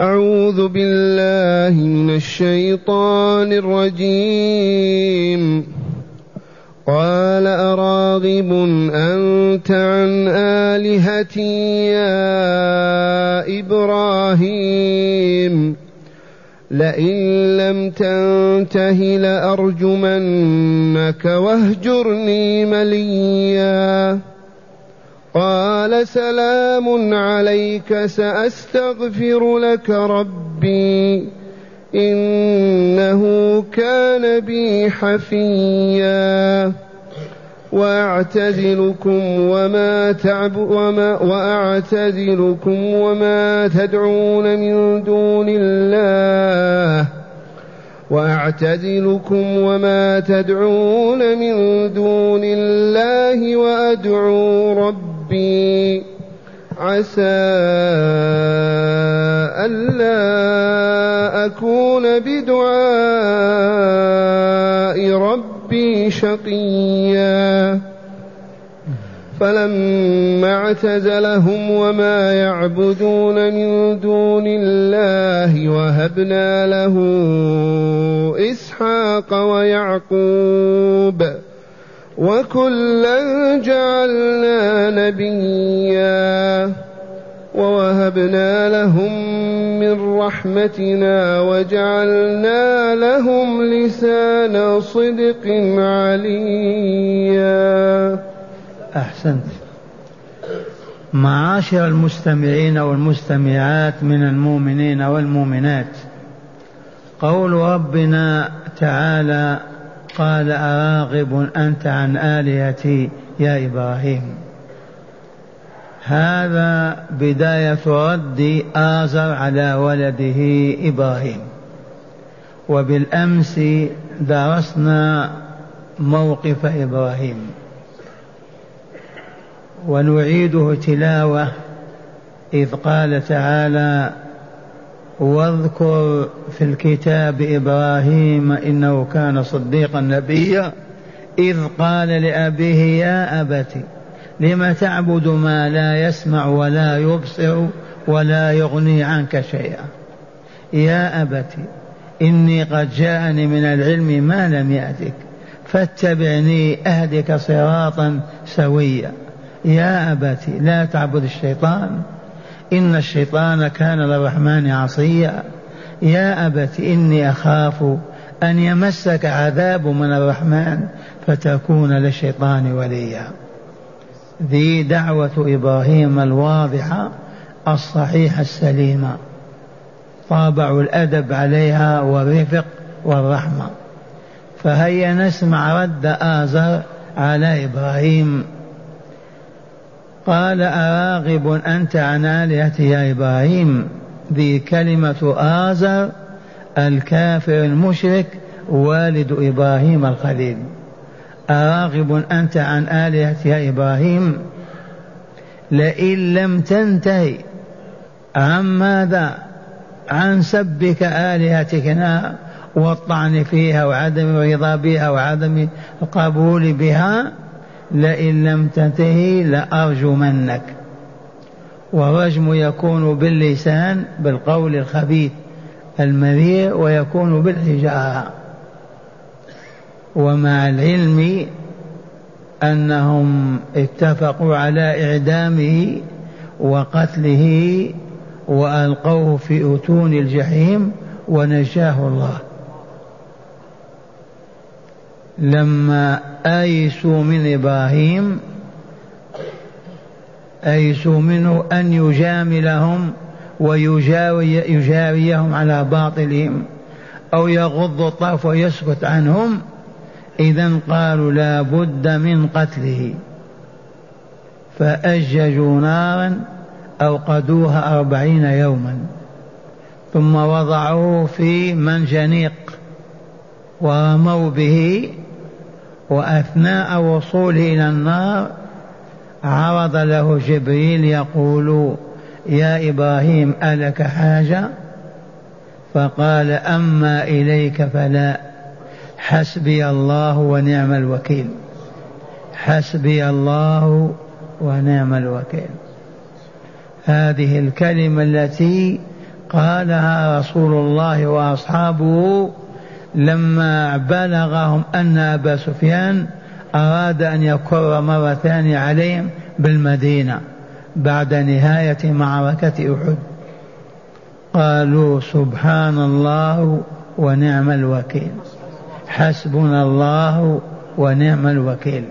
أعوذ بالله من الشيطان الرجيم. قال أراغب أنت عن آلهتي يا إبراهيم. لئن لم تنته لأرجمنك واهجرني مليا. قال سلام عليك سأستغفر لك ربي إنه كان بي حفيا. وأعتزلكم وما تعب وما وأعتزلكم وما تدعون من دون الله. وأعتزلكم وما تدعون من دون الله وأدعو ربي عسى ألا أكون بدعاء ربي شقيا. فلما اعتزلهم وما يعبدون من دون الله وهبنا له إسحاق ويعقوب وكلا جعلنا نبيا ووهبنا لهم من رحمتنا وجعلنا لهم لسان صدق عليا. أحسنت. معاشر المستمعين والمستمعات من المؤمنين والمؤمنات قول ربنا تعالى قال أراغب أنت عن آلهتي يا إبراهيم. هذا بداية رد آزر على ولده إبراهيم. وبالأمس درسنا موقف إبراهيم. ونعيده تلاوة إذ قال تعالى واذكر في الكتاب إبراهيم إنه كان صديقا نبيا إذ قال لأبيه يا أبت لم تعبد ما لا يسمع ولا يبصر ولا يغني عنك شيئا؟ يا أبت إني قد جاءني من العلم ما لم يأتك فاتبعني أهدك صراطا سويا. يا أبت لا تعبد الشيطان. إن الشيطان كان للرحمن عصيا. يا أبت إني أخاف أن يمسك عذاب من الرحمن فتكون للشيطان وليا. ذي دعوة إبراهيم الواضحة الصحيحة السليمة. طابع الأدب عليها والرفق والرحمة. فهيا نسمع رد آزر على إبراهيم قال أراغب أنت عن آلهتي يا إبراهيم. ذي كلمة آزر الكافر المشرك والد إبراهيم الخليل. أراغب أنت عن آلهتي يا إبراهيم. لئن لم تنتهي عن ماذا؟ عن سبك آلهتنا والطعن فيها وعدم الرضا بها وعدم القبول بها. لئن لم تنتهي لأرجمنك والرجم يكون باللسان بالقول الخبيث المريء ويكون بالحجارة ومع العلم أنهم اتفقوا على إعدامه وقتله وألقوه في أتون الجحيم ونجاه الله. لما آيسوا من إبراهيم أيسوا منه أن يجاملهم ويجاريهم على باطلهم أو يغض الطرف ويسكت عنهم إذا قالوا لا بد من قتله. فأججوا نارا أوقدوها أربعين يوما ثم وضعوه في منجنيق ورموا به وأثناء وصوله إلى النار عرض له جبريل يقول يا إبراهيم ألك حاجة؟ فقال أما إليك فلا حسبي الله ونعم الوكيل. حسبي الله ونعم الوكيل. هذه الكلمة التي قالها رسول الله وأصحابه لما بلغهم أن أبا سفيان أراد أن يكر مرة ثانية عليهم بالمدينة بعد نهاية معركة أحد. قالوا سبحان الله ونعم الوكيل. حسبنا الله ونعم الوكيل.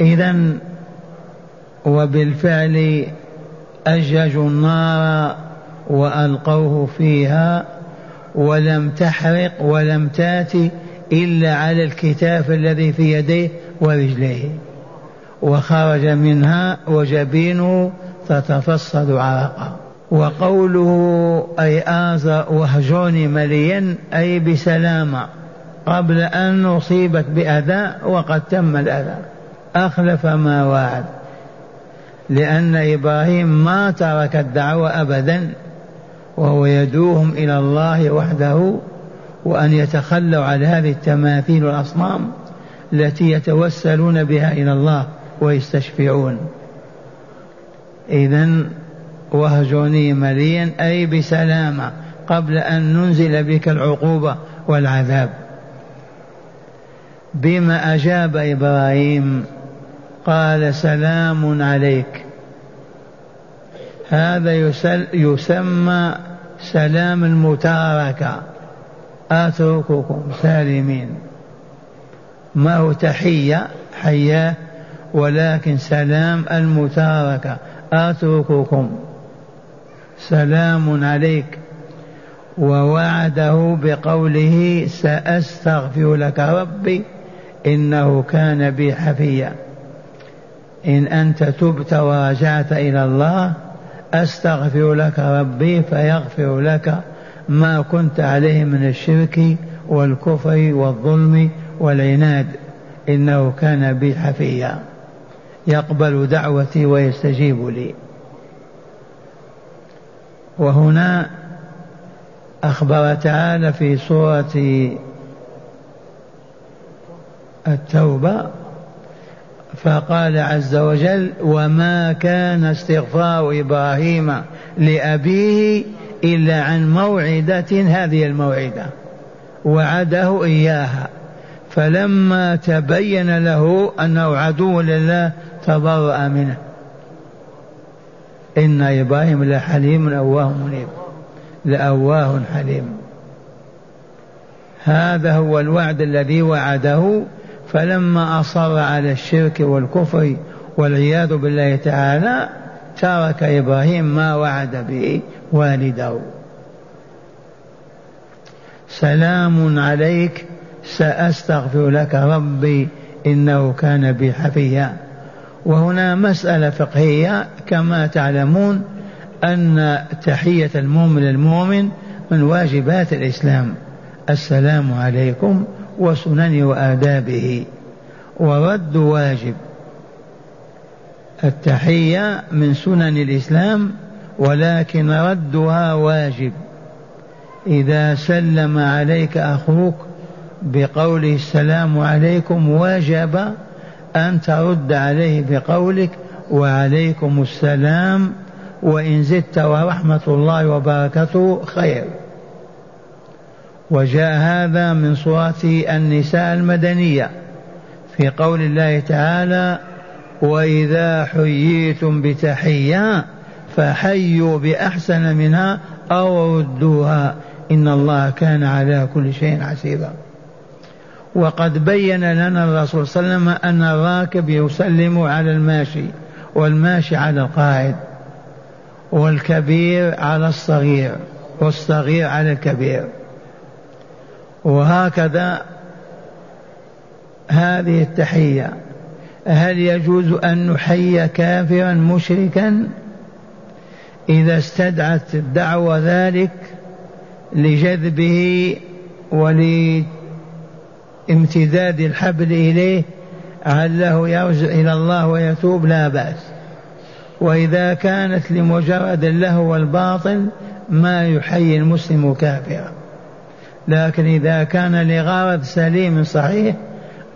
اذا وبالفعل أججوا النار وألقوه فيها ولم تحرق ولم تأتي إلا على الكتاف الذي في يديه ورجليه. وخرج منها وجبينه تتفصد عرقا. وقوله أي آذى وهجوني مليا أي بسلامة قبل أن نصيبت بأذى وقد تم الأذى. أخلف ما وعد. لأن إبراهيم ما ترك الدعوة أبدا. وهو يدعوهم إلى الله وحده وأن يتخلوا عن هذه التماثيل والأصنام التي يتوسلون بها إلى الله ويستشفعون. إذا وهجوني مليا أي بسلامة قبل أن ننزل بك العقوبة والعذاب. بما أجاب إبراهيم قال سلام عليك. هذا يسمى سلام المتاركة. أترككم سالمين. ما هو تحية؟ حياة ولكن سلام المتاركة. أترككم. سلام عليك. ووعده بقوله سأستغفر لك ربي إنه كان بي حفيا. إن أنت تبت ورجعت إلى الله أستغفر لك ربي فيغفر لك ما كنت عليه من الشرك والكفر والظلم والعناد. إنه كان بي حفيا. يقبل دعوتي ويستجيب لي. وهنا أخبر تعالى في سورة التوبة فقال عز وجل وما كان استغفار إبراهيم لأبيه إلا عن موعدة هذه الموعدة وعده إياها. فلما تبين له أنه عدو لله تبرأ منه. إن إبراهيم لحليم اواه منيب. لأواه حليم. هذا هو الوعد الذي وعده فلما أصر على الشرك والكفر والعياذ بالله تعالى ترك إبراهيم ما وعد به والده سلام عليك سأستغفر لك ربي إنه كان بي حفيا. وهنا مسألة فقهية كما تعلمون أن تحية المؤمن المؤمن من واجبات الإسلام. السلام عليكم وسنن وآدابه. ورد واجب. التحية من سنن الإسلام ولكن ردها واجب. إذا سلم عليك أخوك بقوله السلام عليكم وجب أن ترد عليه بقولك وعليكم السلام وإن زدت ورحمة الله وبركته خير. وجاء هذا من سورة النساء المدنية في قول الله تعالى وإذا حييتم بتحية فحيوا بأحسن منها أو ردوها إن الله كان على كل شيء حسيبا. وقد بين لنا الرسول صلى الله عليه وسلم أن الراكب يسلم على الماشي والماشي على القاعد والكبير على الصغير والصغير على الكبير. وهكذا هذه التحية. هل يجوز أن نحيي كافرا مشركا إذا استدعت الدعوة ذلك لجذبه ولامتداد الحبل إليه؟ عله يرجع إلى الله ويتوب لا بأس. وإذا كانت لمجرد اللهو والباطل ما يحيي المسلم كافرا. لكن إذا كان لغرض سليم صحيح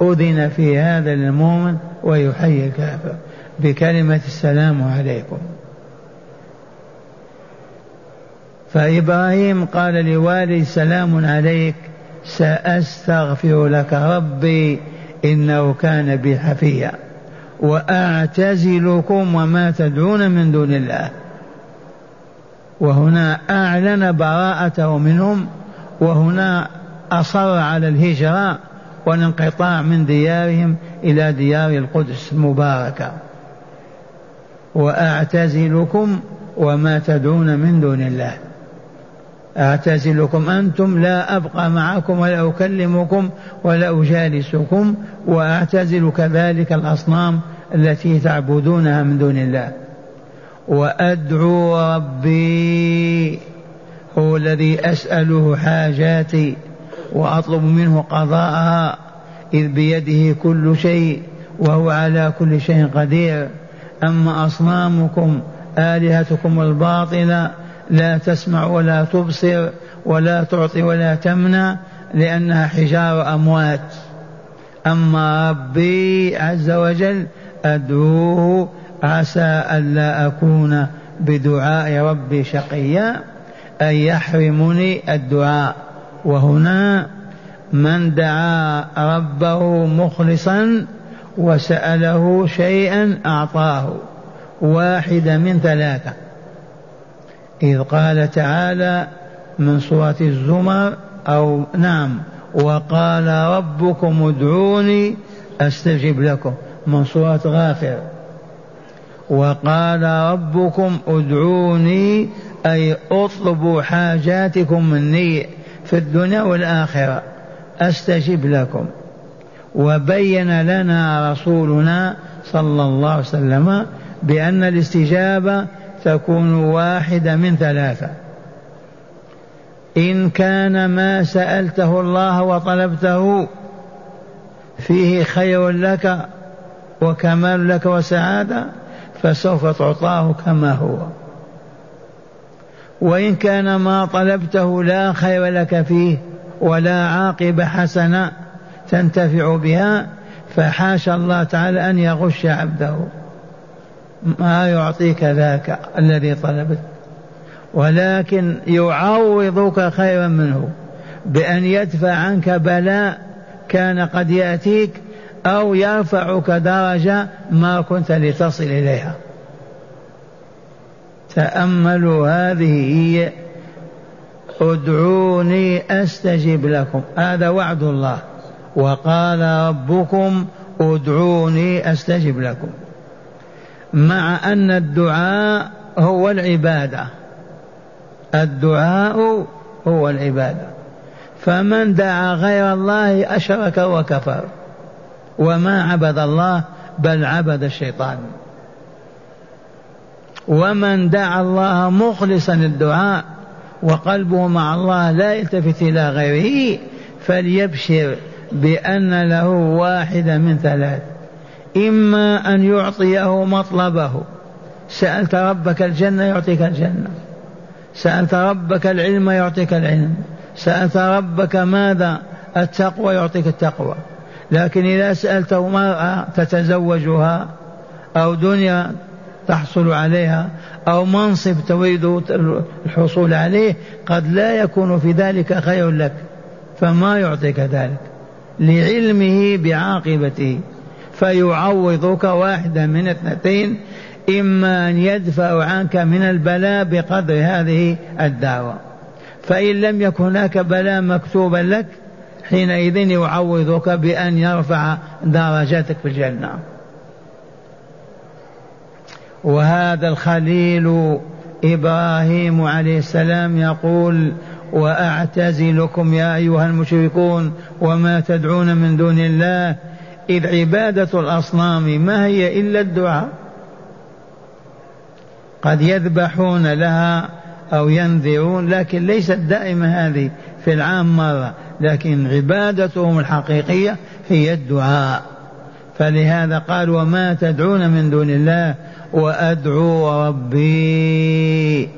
أذن في هذا للمؤمن ويحيي الكافر بكلمة السلام عليكم. فإبراهيم قال لوالد سلام عليك سأستغفر لك ربي إنه كان بي حفيا. وأعتزلكم وما تدعون من دون الله. وهنا أعلن براءته منهم وهنا أصر على الهجرة والانقطاع من ديارهم إلى ديار القدس المباركة وأعتزلكم وما تدعون من دون الله. أعتزلكم أنتم لا أبقى معكم ولا أكلمكم ولا أجالسكم وأعتزل كذلك الأصنام التي تعبدونها من دون الله. وأدعو ربي هو الذي أسأله حاجاتي وأطلب منه قضاءها إذ بيده كل شيء وهو على كل شيء قدير. أما أصنامكم آلهتكم الباطلة لا تسمع ولا تبصر ولا تعطي ولا تمنع لأنها حجار أموات. أما ربي عز وجل أدعوه عسى ألا أكون بدعاء ربي شقيا. أن يحرمني الدعاء. وهنا من دعا ربه مخلصا وسأله شيئا أعطاه. واحدة من ثلاثة. إذ قال تعالى من سورة الزمر أو نعم وقال ربكم ادعوني أستجب لكم. من سورة غافر. وقال ربكم ادعوني أي أطلبوا حاجاتكم مني في الدنيا والآخرة. أستجب لكم. وبين لنا رسولنا صلى الله عليه وسلم بأن الاستجابة تكون واحدة من ثلاثة. إن كان ما سألته الله وطلبته فيه خير لك وكمال لك وسعادة فسوف تعطاه كما هو. وإن كان ما طلبته لا خير لك فيه ولا عاقبة حسنة تنتفع بها فحاشا الله تعالى أن يغش عبده. ما يعطيك ذاك الذي طلبت ولكن يعوضك خيرا منه. بأن يدفع عنك بلاء كان قد يأتيك أو يرفعك درجة ما كنت لتصل إليها. تأملوا هذه هي. ادعوني أستجب لكم. هذا وعد الله. وقال ربكم ادعوني أستجب لكم. مع أن الدعاء هو العبادة. الدعاء هو العبادة. فمن دعا غير الله أشرك وكفر. وما عبد الله بل عبد الشيطان. ومن دعا الله مخلصا الدعاء وقلبه مع الله لا يلتفت إلى غيره فليبشر بأن له واحدة من ثلاث. إما أن يعطيه مطلبه. سألت ربك الجنة يعطيك الجنة. سألت ربك العلم يعطيك العلم. سألت ربك ماذا؟ التقوى يعطيك التقوى. لكن إذا سألته مرأة تتزوجها أو دنيا تحصل عليها أو منصب تريد الحصول عليه قد لا يكون في ذلك خير لك فما يعطيك ذلك؟ لعلمه بعاقبته فيعوضك واحدة من اثنتين إما أن يدفع عنك من البلاء بقدر هذه الدعوة. فإن لم يكن هناك بلاء مكتوبا لك حينئذ يعوضك بأن يرفع درجاتك في الجنة. وهذا الخليل إبراهيم عليه السلام يقول وأعتزلكم يا أيها المشركون وما تدعون من دون الله. إذ عبادة الأصنام ما هي إلا الدعاء. قد يذبحون لها أو ينذرون لكن ليست دائمة هذه في العام مرة لكن عبادتهم الحقيقية هي الدعاء. فلهذا قال وما تدعون من دون الله وأدعو ربي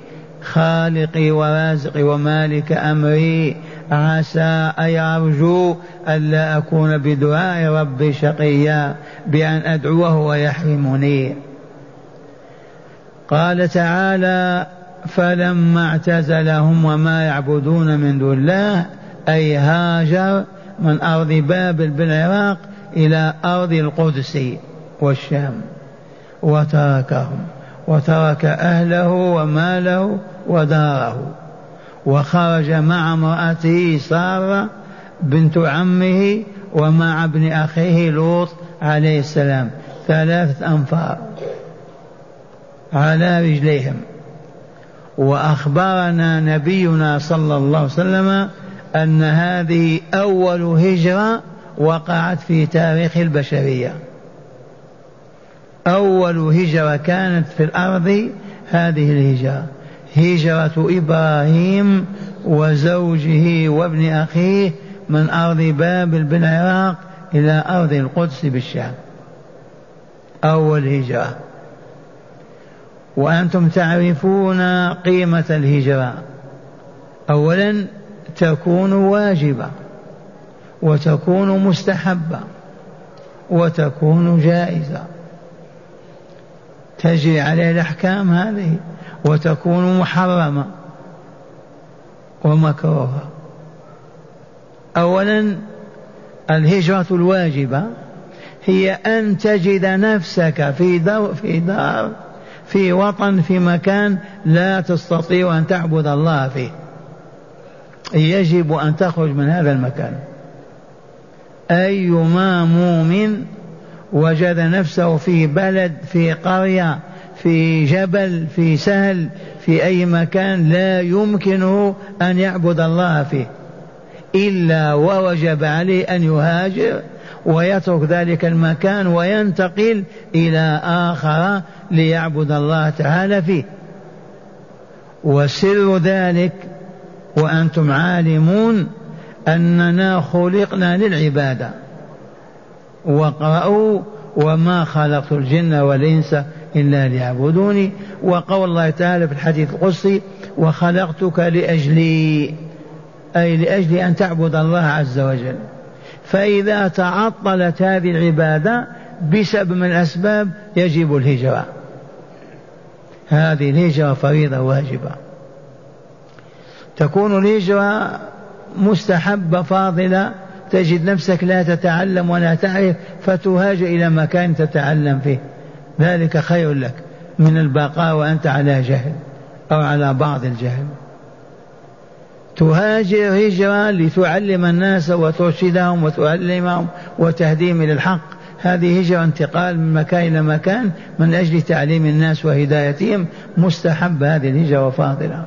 خالقي ورازقي ومالك أمري. عسى أي أرجو ألا أكون بدعاء ربي شقيا بأن أدعوه ويحرمني. قال تعالى فلما اعتزلهم وما يعبدون من دون الله أي هاجر من أرض بابل بالعراق إلى أرض القدس والشام وتركهم وترك أهله وماله وداره. وخرج مع امرأته سارة بنت عمه ومع ابن أخيه لوط عليه السلام ثلاثة أنفار على رجليهم. وأخبرنا نبينا صلى الله عليه وسلم أن هذه أول هجرة وقعت في تاريخ البشرية. أول هجرة كانت في الأرض هذه الهجرة. هجرة إبراهيم وزوجه وابن أخيه من أرض بابل بالعراق إلى أرض القدس بالشام. أول هجرة. وأنتم تعرفون قيمة الهجرة. أولا تكون واجبة. وتكون مستحبة وتكون جائزة. تجري عليه الأحكام هذه وتكون محرمة ومكروهة. أولا الهجرة الواجبة هي أن تجد نفسك في دار في دار في وطن في مكان لا تستطيع أن تعبد الله فيه. يجب أن تخرج من هذا المكان. أيما مؤمن وجد نفسه في بلد في قرية في جبل في سهل في أي مكان لا يمكنه أن يعبد الله فيه إلا ووجب عليه أن يهاجر ويترك ذلك المكان وينتقل إلى آخر ليعبد الله تعالى فيه. وسر ذلك وأنتم عالمون أننا خلقنا للعبادة. واقرأوا وما خلقت الجن والإنس إلا ليعبدوني. وقول الله تعالى في الحديث القدسي وخلقتك لأجلي أي لأجل أن تعبد الله عز وجل. فإذا تعطلت هذه العبادة بسبب من الأسباب يجب الهجرة. هذه الهجرة فريضة واجبة تكون الهجرة مستحبة فاضلة تجد نفسك لا تتعلم ولا تعرف فتهاجر إلى مكان تتعلم فيه. ذلك خير لك من البقاء وأنت على جهل أو على بعض الجهل. تهاجر هجرة لتعلم الناس وترشدهم وتعلمهم وتهديهم إلى الحق. هذه هجرة انتقال من مكان إلى مكان من أجل تعليم الناس وهدايتهم. مستحب هذه الهجرة وفاضلة.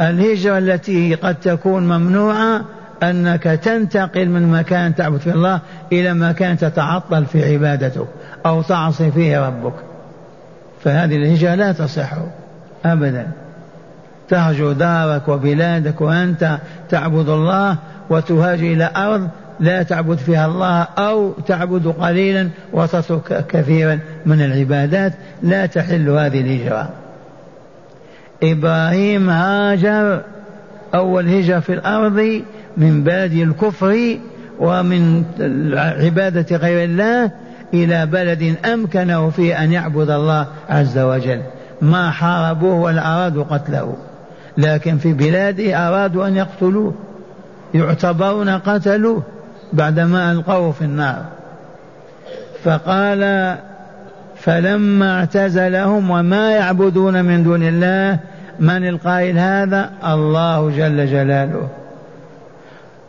الهجرة التي قد تكون ممنوعة أنك تنتقل من مكان تعبد في الله إلى مكان تتعطل في عبادتك أو تعصي فيه ربك. فهذه الهجرة لا تصح أبدا. تهجر دارك وبلادك وأنت تعبد الله وتهاجر إلى أرض لا تعبد فيها الله أو تعبد قليلا وتترك كثيرا من العبادات لا تحل هذه الهجرة. إبراهيم هاجر أول هجرة في الأرض من بلد الكفر ومن عبادة غير الله إلى بلد أمكنه فيه أن يعبد الله عز وجل. ما حاربوه ولا أرادوا قتله لكن في بلاده أرادوا أن يقتلوه يعتبرون قتلوه بعدما ألقوه في النار. فقال فلما اعتزلهم وما يعبدون من دون الله من القائل هذا؟ الله جل جلاله.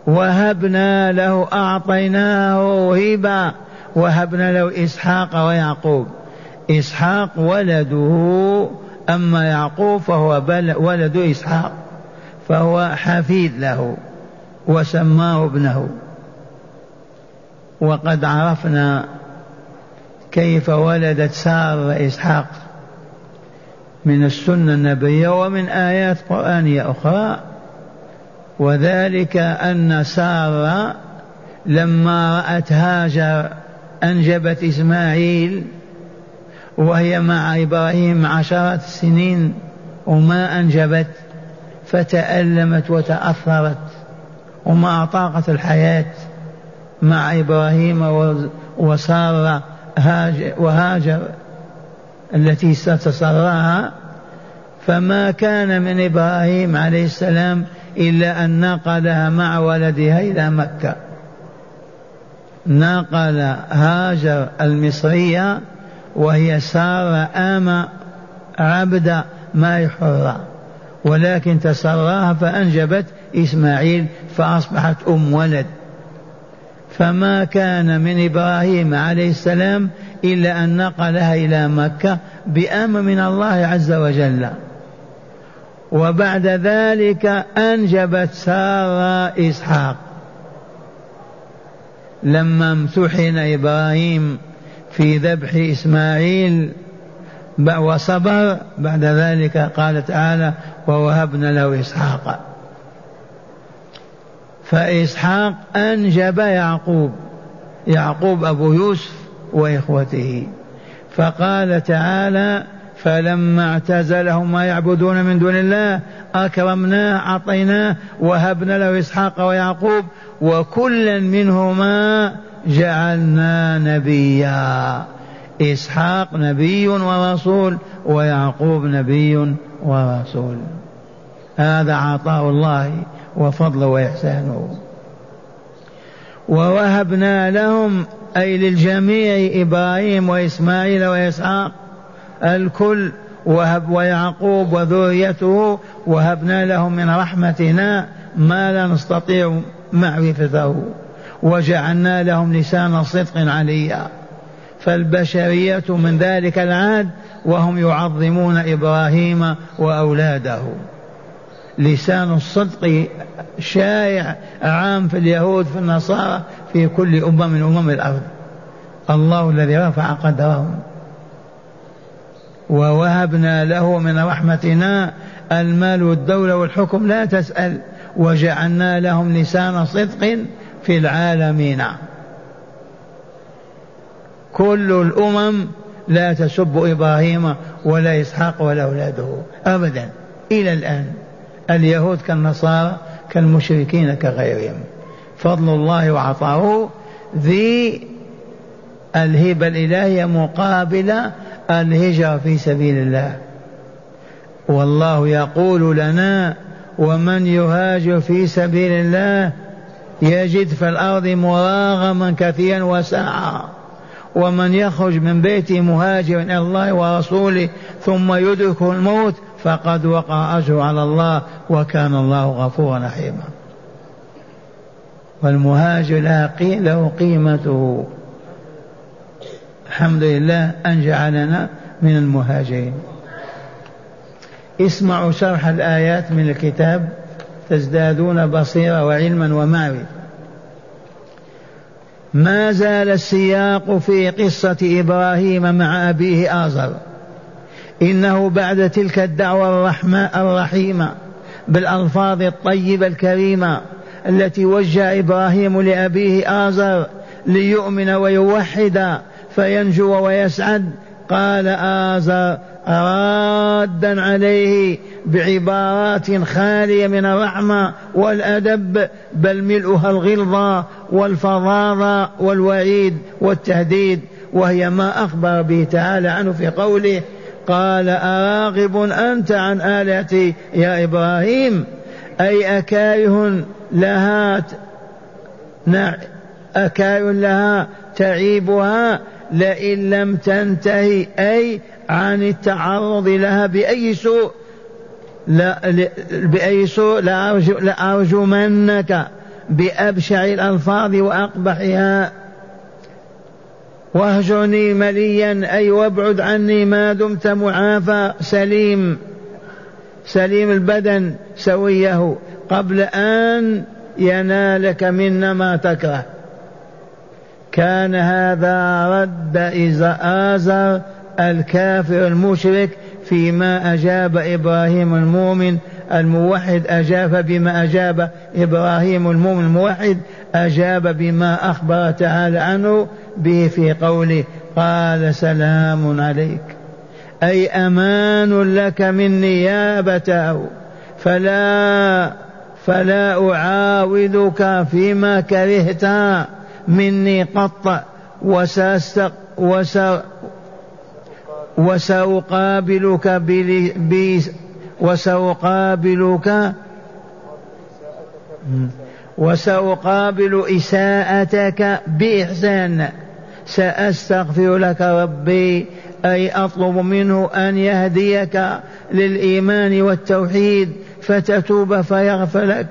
وهبنا له أعطيناه هبة وهبنا له إسحاق ويعقوب. إسحاق ولده أما يعقوب فهو ولد إسحاق. فهو حفيد له وسماه ابنه. وقد عرفنا كيف ولدت سارة إسحاق. من السنة النبوية ومن آيات قرآنية أخرى وذلك أن سارة لما رأت هاجر أنجبت إسماعيل وهي مع إبراهيم عشرات السنين وما أنجبت فتألمت وتأثرت وما أطاقت الحياة مع إبراهيم وسارة وهاجر. التي ستسراها فما كان من إبراهيم عليه السلام إلا أن نقلها مع ولدها إلى مكة. نقل هاجر المصرية وهي سارة آم عبد ما حرة ولكن تسراها فأنجبت إسماعيل فأصبحت أم ولد. فما كان من إبراهيم عليه السلام إلا أن نقلها إلى مكة بأمر من الله عز وجل. وبعد ذلك أنجبت سارة إسحاق. لما امتحن إبراهيم في ذبح إسماعيل وصبر بعد ذلك قال تعالى ووهبنا له إسحاق فإسحاق أنجب يعقوب يعقوب أبو يوسف وإخوته. فقال تعالى فلما اعتزلهم ما يعبدون من دون الله أكرمناه أعطيناه وهبنا له إسحاق ويعقوب وكلا منهما جعلنا نبيا. إسحاق نبي ورسول ويعقوب نبي ورسول. هذا عطاء الله. وفضله وإحسانه ووهبنا لهم أي للجميع إبراهيم وإسماعيل وإسحاق الكل وهب ويعقوب وذريته وهبنا لهم من رحمتنا ما لا نستطيع معرفته وجعلنا لهم لسان صدق عليا. فالبشرية من ذلك العهد وهم يعظمون إبراهيم وأولاده. لسان الصدق شائع عام في اليهود في النصارى في كل أمة من أمم الأرض. الله الذي رفع قدرهم. ووهبنا له من رحمتنا المال والدولة والحكم. لا تسأل. وجعلنا لهم لسان صدق في العالمين. كل الأمم لا تسب إبراهيم ولا إسحاق ولا أولاده. أبدا. إلى الآن. اليهود كالنصارى كالمشركين كغيرهم. فضل الله وعطاؤه ذي الهبة الإلهية مقابل الهجرة في سبيل الله. والله يقول لنا ومن يهاجر في سبيل الله يجد في الأرض مراغما كثيرا وسعا. ومن يخرج من بيته مهاجرا إلى الله ورسوله ثم يدركه الموت فقد وقع أجر على الله وكان الله غفورا رحيما. والمهاجر له قيمته. الحمد لله أن جعلنا من المهاجرين. اسمعوا شرح الآيات من الكتاب تزدادون بصيرة وعلما ومعرفة. ما زال السياق في قصة إبراهيم مع أبيه آزر. إنه بعد تلك الدعوة الرحمة الرحيمة بالألفاظ الطيبة الكريمة التي وجه إبراهيم لأبيه آزر ليؤمن ويوحد فينجو ويسعد قال آزر رادا عليه بعبارات خالية من الرحمة والأدب بل ملؤها الغلظة والفظاظة والوعيد والتهديد وهي ما أخبر به تعالى عنه في قوله قال أراغب أنت عن آلهتي يا إبراهيم؟ أي أكاره لها أكاره لها تعيبها لئن لم تنتهي أي عن التعرض لها بأي سوء؟ لا بأي سوء؟ لأرجمنك بأبشع الألفاظ وأقبحها. واهجرني مليا أي وابعد عني ما دمت معافى. سليم سليم البدن سويه. قبل أن ينالك منا ما تكره. كان هذا رد إذا آزر الكافر المشرك فيما أجاب إبراهيم المؤمن. الموحد أجاب بما أجاب إبراهيم المؤمن. الموحد أجاب بما أخبر تعالى عنه به في قوله قال سلام عليك. أي أمان لك مني يا أبتاه. فلا فلا أعاودك فيما كرهت مني قط وسأستق وس وسأقابلك بل... وسأقابلك وسأقابل إساءتك بإحسان. سأستغفر لك ربي أي أطلب منه أن يهديك للإيمان والتوحيد فتتوب فيغفر لك.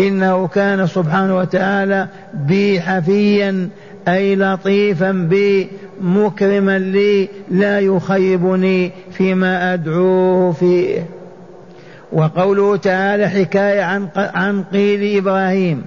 إنه كان سبحانه وتعالى بي حفيا أي لطيفا بي مكرما لي لا يخيبني فيما أدعوه فيه. وقوله تعالى حكاية عن عن قيل إبراهيم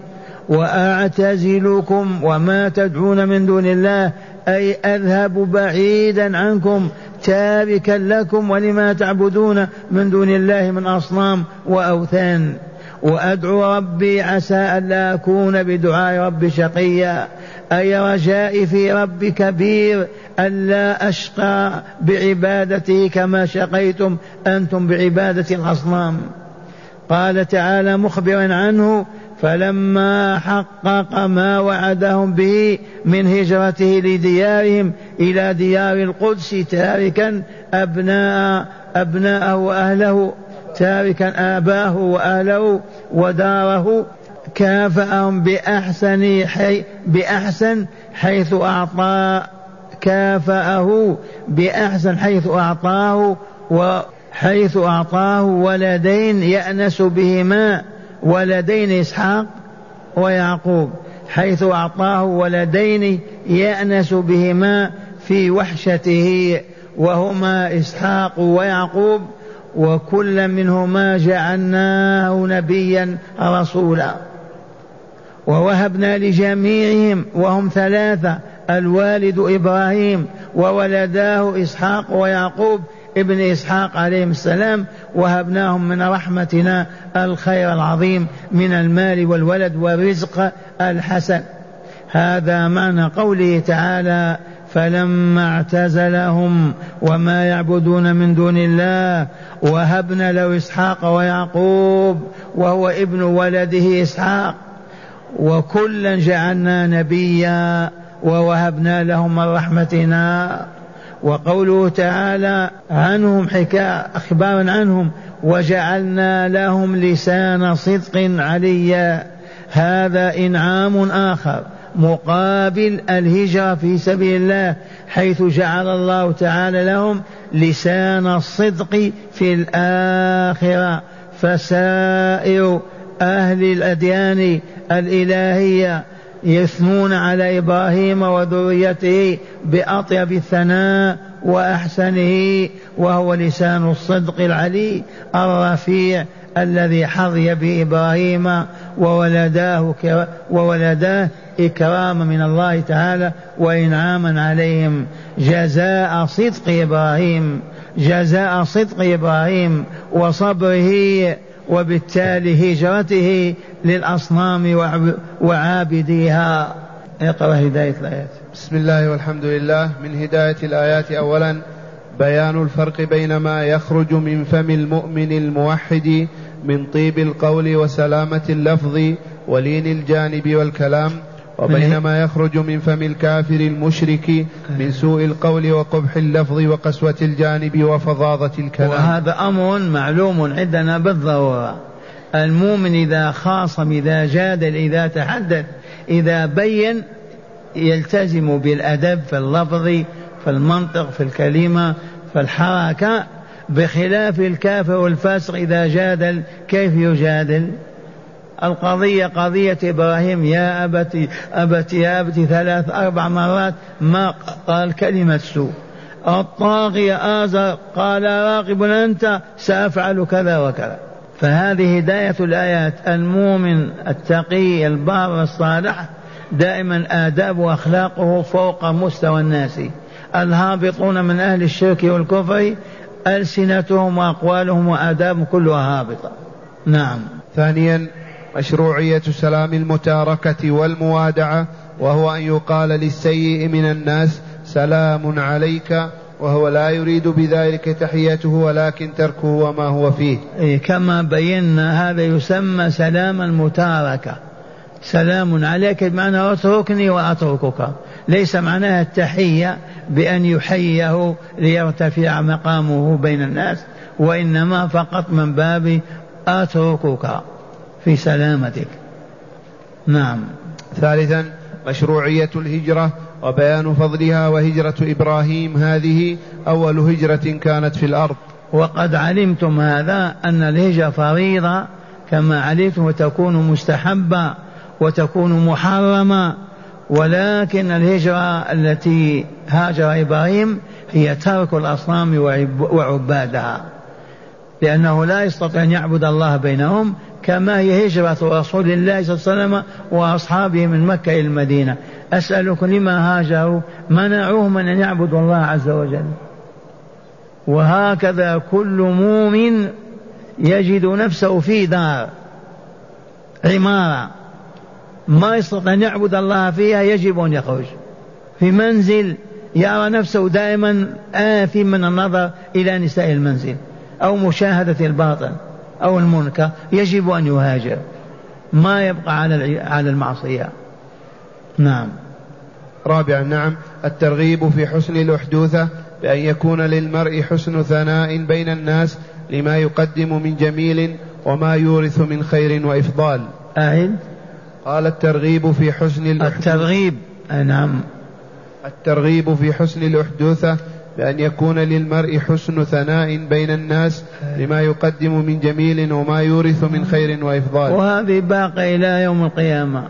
وأعتزلكم وما تدعون من دون الله أي أذهب بعيدا عنكم تاركا لكم ولما تعبدون من دون الله من أصنام وأوثان. وأدعو ربي عسى ألا أكون بدعاء ربي شقيا. أي رجائي في ربي كبير ألا أشقى بعبادته كما شقيتم أنتم بعبادة الأصنام. قال تعالى مخبرا عنه فلما حقق ما وعدهم به من هجرته لديارهم إلى ديار القدس تاركا أبناء أبناءه وأهله تاركا آباه وأهله وداره كافأهم بأحسن حي بأحسن حيث أعطى كافأه بأحسن حيث أعطاه وحيث أعطاه ولدين يأنس بهما ولدين إسحاق ويعقوب. حيث أعطاه ولدين يأنس بهما في وحشته وهما إسحاق ويعقوب وكل منهما جعلناه نبيا رسولا. ووهبنا لجميعهم وهم ثلاثة الوالد إبراهيم وولداه إسحاق ويعقوب ابن إسحاق عليهم السلام. وهبناهم من رحمتنا الخير العظيم من المال والولد والرزق الحسن. هذا معنى قوله تعالى فلما اعتزلهم وما يعبدون من دون الله وهبنا له إسحاق ويعقوب وهو ابن ولده إسحاق. وكلا جعلنا نبيا ووهبنا لهم من رحمتنا. وقوله تعالى عنهم حكاية أخبارا عنهم وجعلنا لهم لسان صدق عليا. هذا إنعام آخر مقابل الهجرة في سبيل الله حيث جعل الله تعالى لهم لسان الصدق في الآخرة. فسائر أهل الأديان الإلهية يثنون على إبراهيم وذريته بأطيب الثناء وأحسنه وهو لسان الصدق العلي الرفيع الذي حظي بإبراهيم وولداه وولداه اكراما من الله تعالى وإنعاما عليهم. جزاء صدق إبراهيم جزاء صدق إبراهيم وصبره وبالتالي هجرته للأصنام وعابديها. اقرأ هداية الآيات. بسم الله والحمد لله. من هداية الآيات أولا بيان الفرق بين ما يخرج من فم المؤمن الموحد من طيب القول وسلامة اللفظ ولين الجانب والكلام. وبين ما يخرج من فم الكافر المشرك من سوء القول وقبح اللفظ وقسوة الجانب وفظاظة الكلام. وهذا أمر معلوم عندنا بالضرورة. المؤمن إذا خاصم إذا جادل إذا تحدث إذا بين يلتزم بالأدب في اللفظ في المنطق في الكلمة في الحركة بخلاف الكافر والفاسق إذا جادل كيف يجادل؟ القضية قضية إبراهيم يا أبتي أبتي يا أبتي ثلاث أربع مرات ما قال كلمة سوء. الطاغية آزر قال راغب أنت سأفعل كذا وكذا. فهذه هداية الآيات المؤمن التقي البار الصالح دائما آداب وأخلاقه فوق مستوى الناس. الهابطون من أهل الشرك والكفر ألسنتهم وأقوالهم وآدابهم كلها هابطة. نعم. ثانيا مشروعية سلام المتاركة والموادعة وهو أن يقال للسيء من الناس سلام عليك وهو لا يريد بذلك تحيته ولكن تركه وما هو فيه. إيه كما بينا هذا يسمى سلام المتاركة. سلام عليك بمعنى اتركني وأتركك ليس معناها التحية بأن يحييه ليرتفع مقامه بين الناس وإنما فقط من باب أتركك في سلامتك. نعم. ثالثا مشروعية الهجرة وبيان فضلها وهجرة إبراهيم هذه أول هجرة كانت في الأرض. وقد علمتم هذا أن الهجرة فريضة كما علمتم وتكون مستحبة وتكون محرمة. ولكن الهجرة التي هاجر إبراهيم هي ترك الأصنام وعبادها. لأنه لا يستطيع أن يعبد الله بينهم كما هي هجرة رسول الله صلى الله عليه وسلم وأصحابه من مكة إلى المدينة. أسألكم لما هاجروا منعوهم من أن يعبدوا الله عز وجل. وهكذا كل مؤمن يجد نفسه في دار عمارة. ما يستطيع أن يعبد الله فيها يجب أن يخرج. في منزل يرى نفسه دائما آثم من النظر إلى نساء المنزل. أو مشاهدة الباطل أو المنكر يجب أن يهاجر. ما يبقى على على المعصية. نعم. رابعا نعم. الترغيب في حسن الأحدوثة بأن يكون للمرء حسن ثناء بين الناس لما يقدم من جميل وما يورث من خير وإفضال. أعد قال الترغيب في حسن الأحدوثة. الترغيب. نعم. الترغيب في حسن الأحدوثة بأن يكون للمرء حسن ثناء بين الناس لما يقدم من جميل وما يورث من خير وإفضال. وهذه باقي إلى يوم القيامة.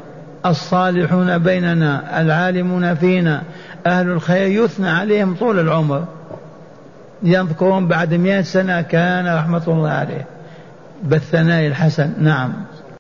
الصالحون بيننا العالمون فينا أهل الخير يثنى عليهم طول العمر. يذكرون بعد مئة سنة كان رحمة الله عليه بالثناء الحسن. نعم.